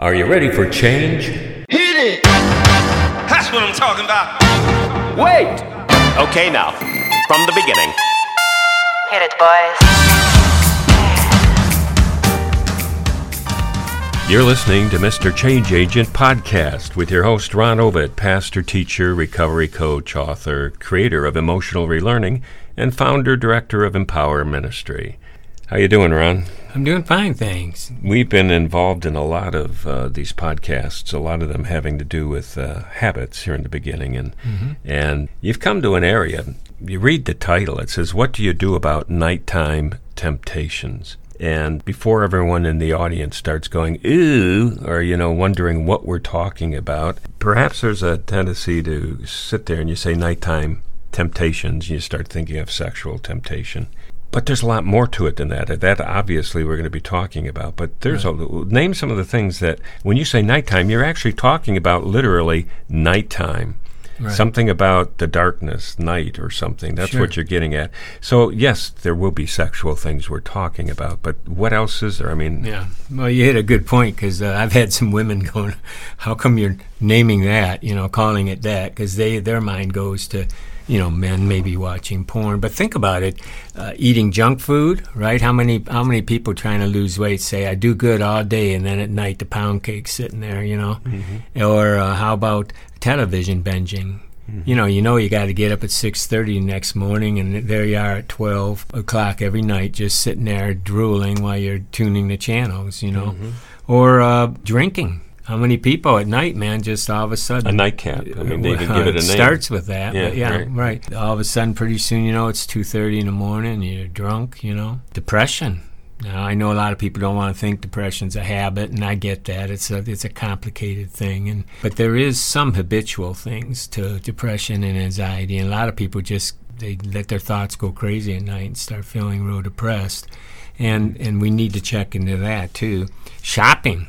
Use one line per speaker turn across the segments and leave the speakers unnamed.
Are you ready for change?
Hit it! That's what I'm talking about.
Wait! Okay, now, from the beginning.
Hit it, boys.
You're listening to Mr. Change Agent Podcast with your host, Ron Ovid, pastor, teacher, recovery coach, author, creator of Emotional Relearning, and founder, director of Empower Ministry. How you doing, Ron?
I'm doing fine, thanks.
We've been involved in a lot of uh, these podcasts, a lot of them having to do with uh, habits here in the beginning, and
Mm-hmm.
and you've come to an area. You read the title; it says, "What do you do about nighttime temptations?" And before everyone in the audience starts going "ooh" or you know wondering what we're talking about, perhaps there's a tendency to sit there and you say nighttime temptations, you start thinking of sexual temptation. But there's a lot more to it than that. That obviously we're going to be talking about. But there's a name some of the things that when you say nighttime, you're actually talking about literally nighttime.
Right.
Something about the darkness, night, or something. That's
Sure.
what you're getting at. So yes, there will be sexual things we're talking about. But what else is there? I mean,
Yeah. Well, you hit a good point because uh, I've had some women going, "How come you're naming that? You know, calling it that?" Because they their mind goes to, you know, men maybe watching porn. But think about it: uh, eating junk food, right? How many how many people trying to lose weight say, "I do good all day," and then at night the pound cake's sitting there, you know? Or uh, how about television binging? You know, you know, you got to get up at six thirty next morning, and there you are at twelve o'clock every night, just sitting there drooling while you're tuning the channels. You know, or uh, drinking. How many people at night, man, just all of a sudden
a nightcap. I mean, they even give it a name.
starts with that.
Yeah,
but yeah,
right.
right. All of a sudden, pretty soon, you know, it's two thirty in the morning. You're drunk. You know, depression. Now, I know a lot of people don't want to think depression's a habit, and I get that. It's a it's a complicated thing, and but there is some habitual things to depression and anxiety, and a lot of people just they let their thoughts go crazy at night and start feeling real depressed, and and we need to check into that too. Shopping,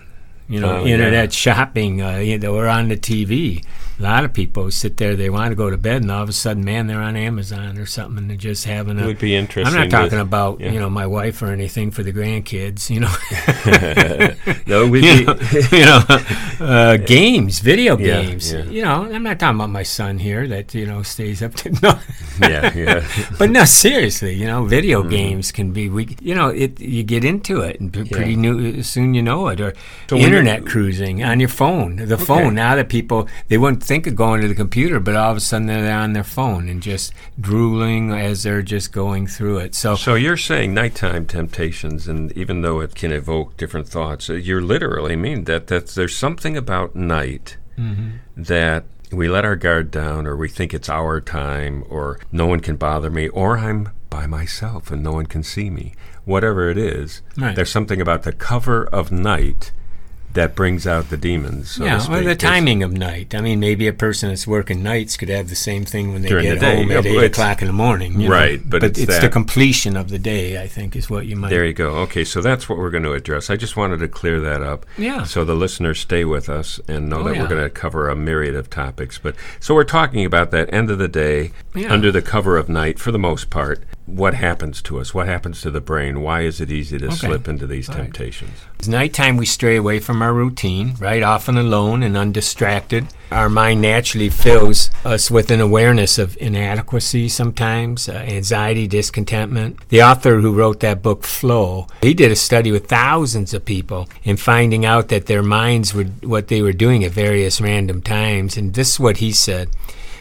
you know,
Oh, yeah.
internet shopping, uh, you know, or on the TV. A lot of people sit there, they want to go to bed, and all of a sudden, man, they're on Amazon or something, and they're just having a.
It would be interesting.
I'm not talking about
yeah.
you know my wife or anything for the grandkids, you know.
No, we'd
you know, you know, uh, games, video
Yeah,
games.
yeah.
You know, I'm not talking about my son here that you know stays up to no.
yeah, yeah.
but no, seriously, you know, video
Mm-hmm.
games can be we. You know, it you get into it and p- pretty new soon you know it. Or
So
internet cruising on your phone. The phone now that people they wouldn't think of going to the computer, but all of a sudden they're on their phone and just drooling as they're just going through it. So
So you're saying nighttime temptations, and even though it can evoke different thoughts, uh, you're literally mean that that there's something about night that we let our guard down, or we think it's our time, or no one can bother me, or I'm by myself and no one can see me. Whatever it is,
Right.
there's something about the cover of night that brings out the demons. So
yeah, or the timing of night. I mean, maybe a person that's working nights could have the same thing when they
During
get
the
home at
but
eight o'clock in the morning. you know.
Right, but it's
it's the completion of the day. I think is what you might.
There you go. Okay, so that's what we're going to address. I just wanted to clear that up.
Yeah.
So the listeners stay with us and know
Oh,
that
yeah.
we're going to cover a myriad of topics. But so we're talking about that end of the day,
Yeah.
under the cover of night, for the most part. What happens to us? What happens to the brain? Why is it easy to
Okay.
slip into these
All right.
temptations?
It's nighttime. We stray away from our routine, right? Often alone and undistracted. Our mind naturally fills us with an awareness of inadequacy sometimes, uh, anxiety, discontentment. The author who wrote that book, Flow, he did a study with thousands of people and finding out that their minds were what they were doing at various random times. And this is what he said.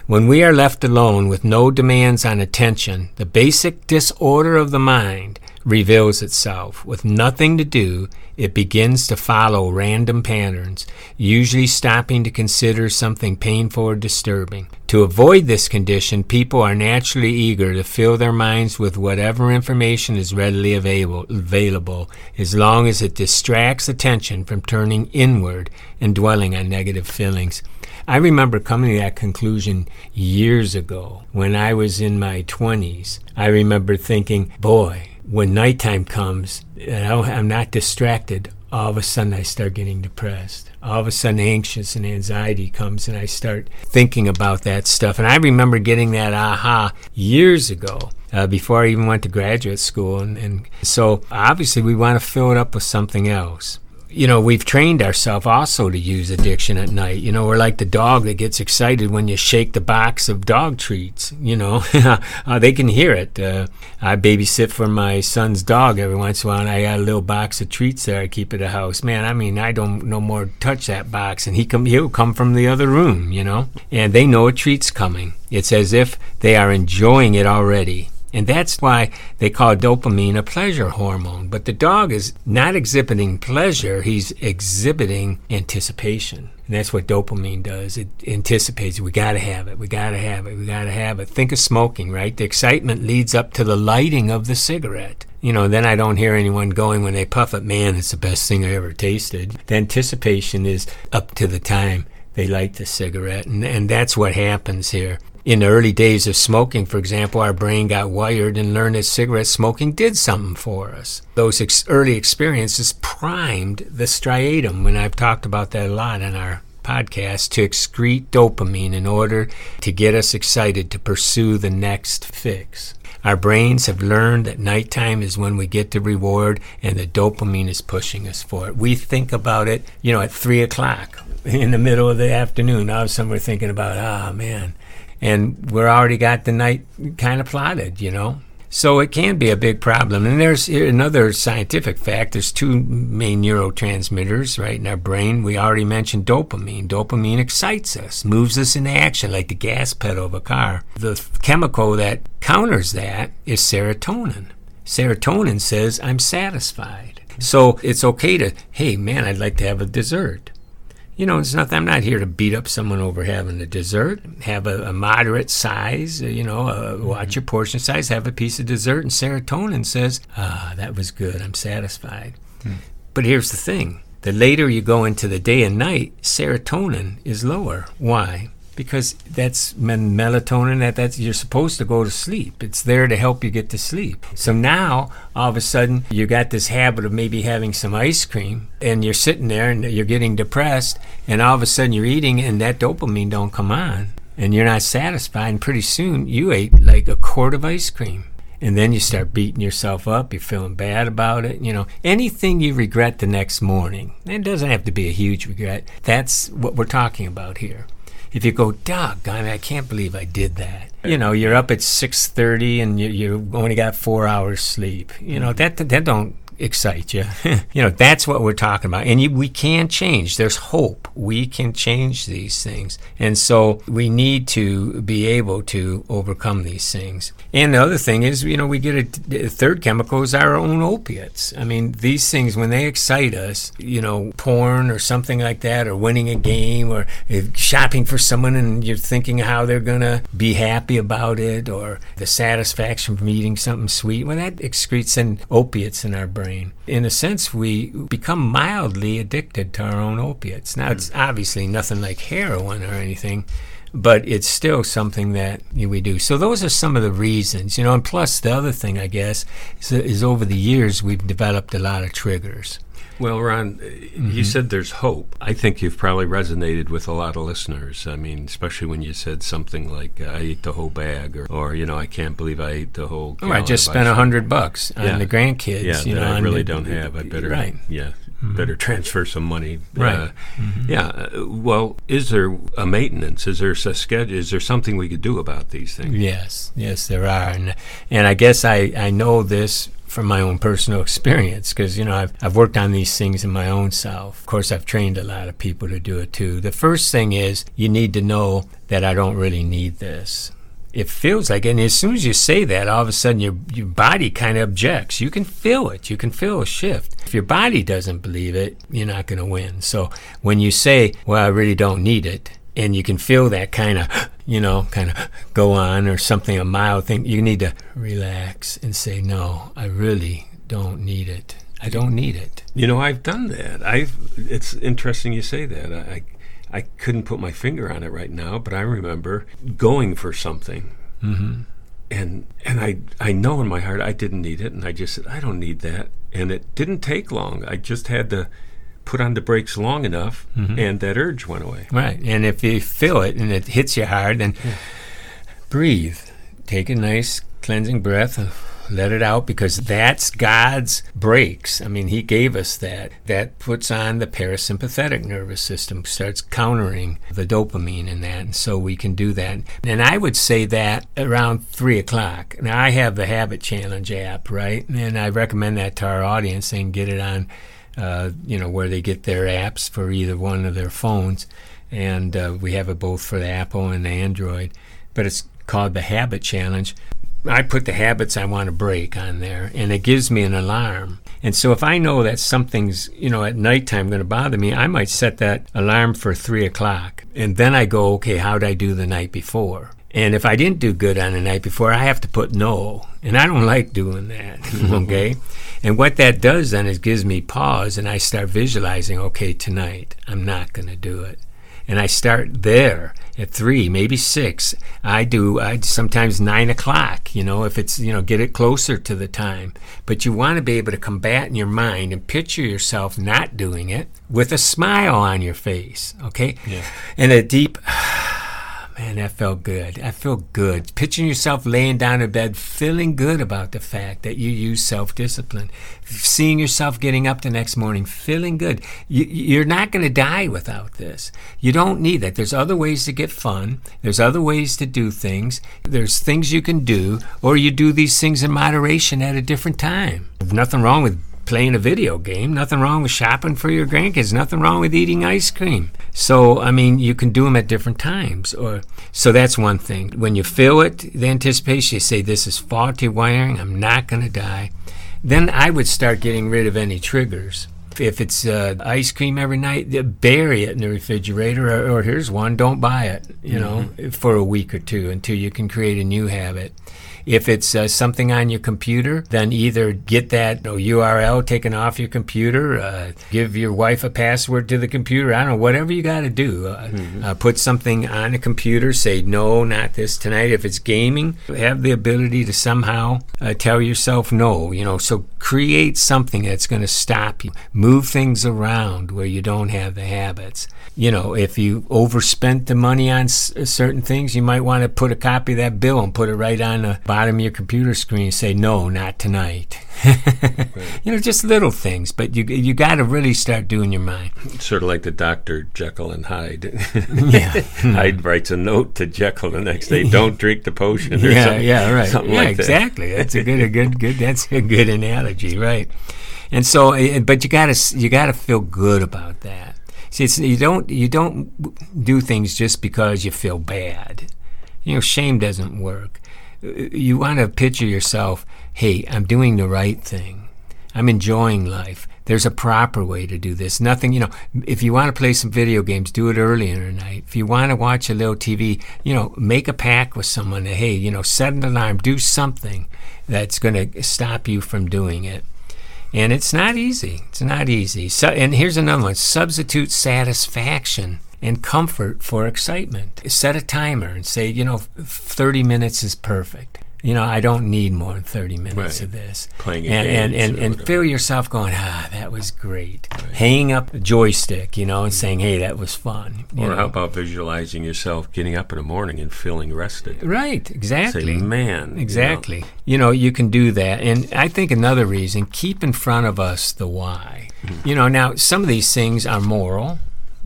When we are left alone with no demands on attention, the basic disorder of the mind reveals itself. With nothing to do, it begins to follow random patterns, usually stopping to consider something painful or disturbing. To avoid this condition, people are naturally eager to fill their minds with whatever information is readily available, available as long as it distracts attention from turning inward and dwelling on negative feelings. I remember coming to that conclusion years ago when I was in my 20s. I remember thinking, boy, when nighttime comes I'm not distracted, all of a sudden I start getting depressed. All of a sudden, anxious and anxiety comes, and I start thinking about that stuff. And I remember getting that aha years ago. Uh, before I even went to graduate school, and, and so obviously we want to fill it up with something else you know, we've trained ourselves also to use addiction at night. You know, we're like the dog that gets excited when you shake the box of dog treats. You know, uh, they can hear it. Uh, I babysit for my son's dog every once in a while, and I got a little box of treats there. I keep at the house. Man, I mean, I don't no more touch that box, and he come he'll come from the other room. You know, and they know a treat's coming. It's as if they are enjoying it already. And that's why they call dopamine a pleasure hormone. But the dog is not exhibiting pleasure, he's exhibiting anticipation. And that's what dopamine does. It anticipates, we got to have it, we got to have it, we got to have it. Think of smoking, right? The excitement leads up to the lighting of the cigarette. You know, then I don't hear anyone going when they puff it, man, it's the best thing I ever tasted. The anticipation is up to the time they light the cigarette. And, and that's what happens here in the early days of smoking, for example, our brain got wired and learned that cigarette smoking did something for us. Those ex- early experiences primed the striatum, and I've talked about that a lot in our podcast, to excrete dopamine in order to get us excited to pursue the next fix. Our brains have learned that nighttime is when we get the reward and the dopamine is pushing us for it. We think about it, you know, at three o'clock in the middle of the afternoon. All of a sudden we're thinking about, ah, oh, man, and we're already got the night kind of plotted, you know. So it can be a big problem. And there's another scientific fact. There's two main neurotransmitters, right, in our brain. We already mentioned dopamine. Dopamine excites us, moves us into action like the gas pedal of a car. The chemical that counters that is serotonin. Serotonin says, I'm satisfied. So it's okay to, hey, man, I'd like to have a dessert you know, it's not. I'm not here to beat up someone over having a dessert. Have a, a moderate size. You know, uh, watch your portion size. Have a piece of dessert, and serotonin says, "Ah, that was good. I'm satisfied." Hmm. But here's the thing: the later you go into the day and night, serotonin is lower. Why? Because that's melatonin that that's you're supposed to go to sleep. It's there to help you get to sleep. So now all of a sudden you got this habit of maybe having some ice cream and you're sitting there and you're getting depressed and all of a sudden you're eating and that dopamine don't come on and you're not satisfied and pretty soon you ate like a quart of ice cream. And then you start beating yourself up you're feeling bad about it you know. Anything you regret the next morning it doesn't have to be a huge regret that's what we're talking about here if you go, Doug, I, mean, I can't believe I did that. You know, you're up at six thirty and you you only got four hours sleep. You know mm-hmm. that that don't excite you. you know, that's what we're talking about. And you, we can change. There's hope. We can change these things. And so we need to be able to overcome these things. And the other thing is, you know, we get a, a third chemical is our own opiates. I mean, these things, when they excite us, you know, porn or something like that, or winning a game, or shopping for someone and you're thinking how they're going to be happy about it, or the satisfaction from eating something sweet, well, that excretes in opiates in our brain brain. In a sense, we become mildly addicted to our own opiates. Now, it's obviously nothing like heroin or anything, but it's still something that we do. So those are some of the reasons, you know. And plus, the other thing, I guess, is, is over the years we've developed a lot of triggers.
Well, Ron, mm-hmm. you said there's hope. I think you've probably resonated with a lot of listeners. I mean, especially when you said something like, "I ate the whole bag," or, or you know, "I can't believe I ate the whole."
Oh, I just spent a hundred bucks on yeah. the grandkids.
Yeah,
you know,
I really don't have. I better, right. yeah, mm-hmm. better transfer some money.
Right. Uh, mm-hmm.
Yeah. Uh, well, is there a maintenance? Is there a schedule? Is there something we could do about these things?
Yes. Yes, there are, and and I guess I I know this from my own personal experience because you know I've, I've worked on these things in my own self. Of course i've trained a lot of people to do it too. The first thing is you need to know that i don't really need this. It feels like and as soon as you say that all of a sudden your, your body kind of objects. You can feel it. You can feel a shift. If your body doesn't believe it you're not going to win. So when you say well i really don't need it and you can feel that kind of, you know, kind of go on or something, a mild thing, you need to relax and say, no, I really don't need it. I don't need it.
You know, I've done that. I've. It's interesting you say that. I, I couldn't put my finger on it right now, but I remember going for something,
mm-hmm.
and and I I know in my heart I didn't need it, and I just said I don't need that, and it didn't take long. I just had to put on the brakes long enough, mm-hmm. and that urge went away.
Right. And if you feel it and it hits you hard, then yeah. breathe. Take a nice cleansing breath. let it out because that's God's brakes. I mean, He gave us that. That puts on the parasympathetic nervous system, starts countering the dopamine in that, and so we can do that. And I would say that around three o'clock. Now, I have the Habit Challenge app, right? And I recommend that to our audience. and get it on, uh, you know, where they get their apps for either one of their phones. And uh, we have it both for the Apple and the Android. But it's called the Habit Challenge. I put the habits I want to break on there, and it gives me an alarm. And so if I know that something's, you know, at nighttime going to bother me, I might set that alarm for three o'clock. And then I go, okay, how'd I do the night before? And if I didn't do good on the night before, I have to put no. And I don't like doing that. okay. And what that does then is gives me pause and I start visualizing, okay, tonight I'm not going to do it and I start there at three, maybe six. I do I sometimes nine o'clock. You know, if it's you know get it closer to the time. But you want to be able to combat in your mind and picture yourself not doing it with a smile on your face. Okay,
Yeah.
and a deep. Man, that felt good. I feel good. Picturing yourself laying down in bed, feeling good about the fact that you use self discipline. Seeing yourself getting up the next morning, feeling good. You, you're not going to die without this. You don't need that. There's other ways to get fun, there's other ways to do things. There's things you can do, or you do these things in moderation at a different time. Nothing wrong with playing a video game. Nothing wrong with shopping for your grandkids. Nothing wrong with eating ice cream. So, I mean, you can do them at different times. Or so that's one thing. When you feel it, the anticipation, you say, "This is faulty wiring. I'm not going to die." Then I would start getting rid of any triggers. If it's uh, ice cream every night, bury it in the refrigerator. Or, or here's one: don't buy it. You know, for a week or two until you can create a new habit. If it's uh, something on your computer, then either get that you know, URL taken off your computer, uh, give your wife a password to the computer. I don't know, whatever you got to do. Uh, uh, put something on a computer, say, no, not this tonight. If it's gaming, have the ability to somehow uh, tell yourself no. You know, so create something that's going to stop you. Move things around where you don't have the habits. You know, if you overspent the money on s- certain things, you might want to put a copy of that bill and put it right on the bottom of your computer screen say, no, not tonight. You know, just little things, but you you got to really start doing your mind.
Sort of like the Dr. Jekyll and Hyde.
Yeah.
Hyde writes a note to Jekyll the next day, don't drink the potion. Or
yeah,
something,
yeah, right.
Something
yeah,
like that.
exactly. That's a good, a good, good. That's a good analogy, right? And so, eh, but you gotta, you gotta feel good about that. See, it's, you don't, you don't do things just because you feel bad. You know, shame doesn't work. You want to picture yourself, hey, I'm doing the right thing. I'm enjoying life. There's a proper way to do this. Nothing, you know, if you want to play some video games, do it early in the night. If you want to watch a little TV, you know, make a pact with someone that, hey, you know, set an alarm, do something that's going to stop you from doing it. And it's not easy. It's not easy. So, and here's another one substitute satisfaction and comfort for excitement. Set a timer and say, you know, 30 minutes is perfect. You know, I don't need more than 30 minutes
Right.
of this.
Playing a
and, and, and, and feel yourself going, ah, that was great. Hanging up the joystick, you know, and saying, hey, that was fun.
Or
know.
how about visualizing yourself getting up in the morning and feeling rested?
Right, exactly.
Say, man. you know,
Exactly. You know, you can do that. And I think another reason, keep in front of us the why.
Mm-hmm.
You know, now some of these things are moral.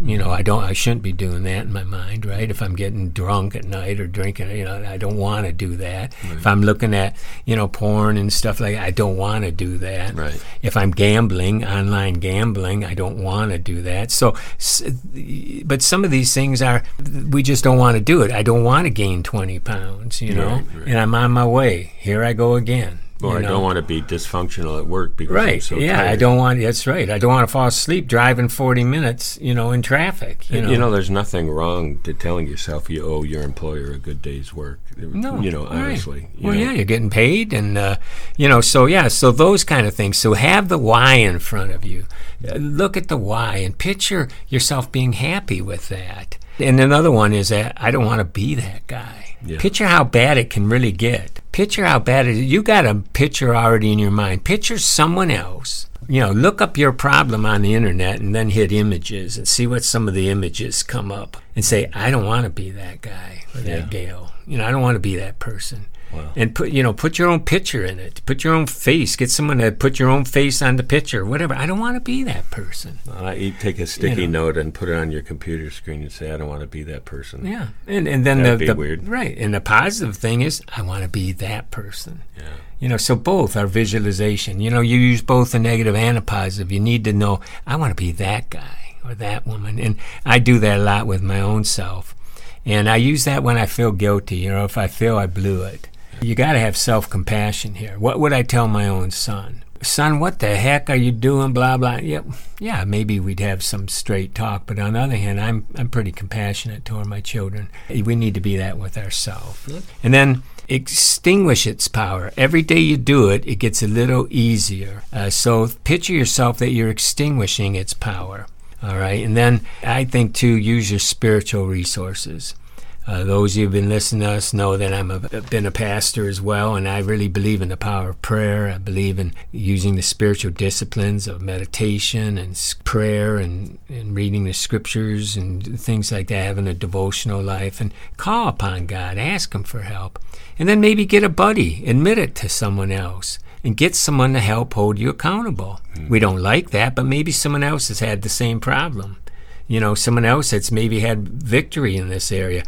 You know, I don't I shouldn't be doing that in my mind, right? If I'm getting drunk at night or drinking, you know, I don't want to do that. If I'm looking at, you know, porn and stuff like that, I don't want to do that.
Right.
If I'm gambling, online gambling, I don't want to do that. So, but some of these things are, we just don't want to do it. I don't want to gain 20 pounds, you know,
Right, right.
and I'm on my way. Here I go again.
Or
you
I
know?
don't want to be dysfunctional at work because I'm
Right.
so
yeah, I don't want. That's right. I don't want to fall asleep driving 40 minutes, you know, in traffic. You know.
there's nothing wrong to telling yourself you owe your employer a good day's work.
No,
you know,
right.
honestly. you
well,
know.
yeah, you're getting paid, and uh, you know, so yeah, so those kind of things. So have the why in front of you. Uh, look at the why and picture yourself being happy with that. And another one is that I don't want to be that guy.
Yeah.
Picture how bad it can really get. Picture how bad it is. You got a picture already in your mind. Picture someone else. You know, look up your problem on the internet and then hit images and see what some of the images come up and say, I don't want to be that guy or that
Yeah.
gal. You know, I don't want to be that person. And put you know put your own picture in it. Put your own face. Get someone to put your own face on the picture. Whatever. I don't want to be that person.
Uh, you take a sticky
know.
note and put it on your computer screen and say, "I don't want to be that person."
Yeah, and and then
That'd
the, the
weird.
right, and the positive thing is I want to be that person.
Yeah.
You know, so both are visualization. You know, you use both the negative and the positive. You need to know I want to be that guy or that woman, and I do that a lot with my own self. And I use that when I feel guilty. You know, if I feel I blew it, you got to have self compassion here. What would I tell my own son? Son, what the heck are you doing? Blah blah. Yeah, yeah. Maybe we'd have some straight talk, but on the other hand, I'm I'm pretty compassionate toward my children. We need to be that with ourselves. And then extinguish its power. Every day you do it, it gets a little easier. Uh, so picture yourself that you're extinguishing its power. All right. And then I think, too, use your spiritual resources. Uh, those who've been listening to us know that I'm a, been a pastor as well, and I really believe in the power of prayer. I believe in using the spiritual disciplines of meditation and prayer and, and reading the scriptures and things like that, having a devotional life, and call upon God, ask Him for help. And then maybe get a buddy, admit it to someone else, and get someone to help hold you accountable. We don't like that, but maybe someone else has had the same problem you know, someone else that's maybe had victory in this area.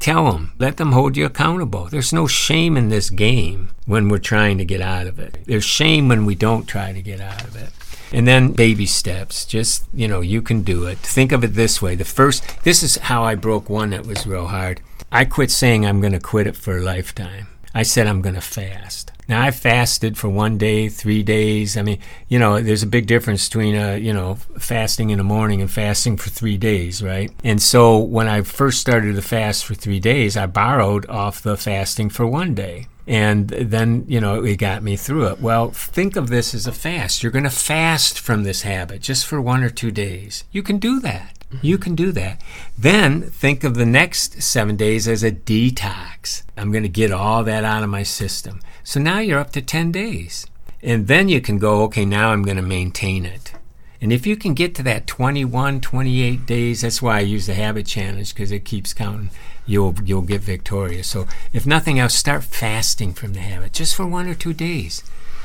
Tell them, let them hold you accountable. There's no shame in this game when we're trying to get out of it. There's shame when we don't try to get out of it. And then baby steps. Just, you know, you can do it. Think of it this way. The first, this is how I broke one that was real hard. I quit saying I'm going to quit it for a lifetime. I said I'm going to fast. Now I fasted for one day, three days. I mean, you know, there's a big difference between, uh, you know, fasting in the morning and fasting for three days, right? And so when I first started the fast for three days, I borrowed off the fasting for one day. And then, you know, it got me through it. Well, think of this as a fast. You're going to fast from this habit just for one or two days. You can do that. You can do that. Then think of the next seven days as a detox. I'm going to get all that out of my system. So now you're up to 10 days. And then you can go, okay, now I'm going to maintain it. And if you can get to that 21, 28 days, that's why I use the habit challenge because it keeps counting. You'll you'll get victorious. So if nothing else, start fasting from the habit just for one or two days,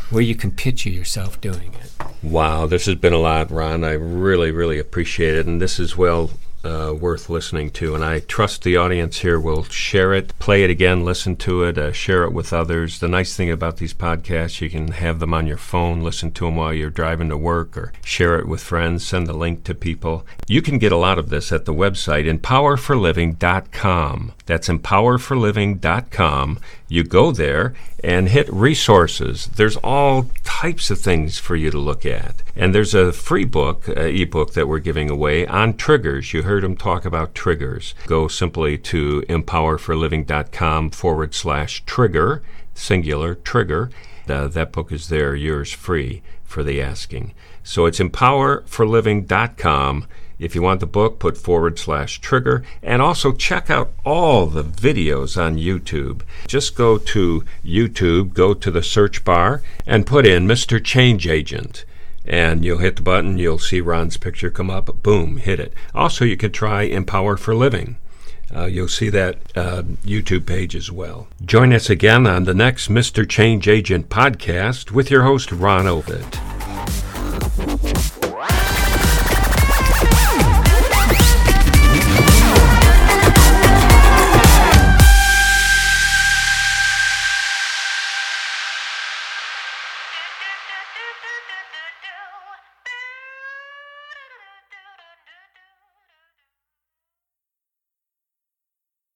where you can picture yourself doing it.
Wow, this has been a lot, Ron. I really, really appreciate it, and this is well uh, worth listening to. And I trust the audience here will share it, play it again, listen to it, uh, share it with others. The nice thing about these podcasts, you can have them on your phone, listen to them while you're driving to work, or share it with friends, send the link to people. You can get a lot of this at the website empowerforliving.com. That's empowerforliving.com. You go there and hit resources. There's all types of things for you to look at. And there's a free book, uh, ebook that we're giving away on triggers. You heard him talk about triggers. Go simply to empowerforliving.com forward slash trigger, singular trigger. Uh, that book is there, yours free for the asking. So it's empowerforliving.com. If you want the book, put forward slash trigger. And also check out all the videos on YouTube. Just go to YouTube, go to the search bar, and put in Mr. Change Agent. And you'll hit the button, you'll see Ron's picture come up. Boom, hit it. Also, you can try Empower for Living. Uh, you'll see that uh, YouTube page as well. Join us again on the next Mr. Change Agent podcast with your host, Ron Ovid.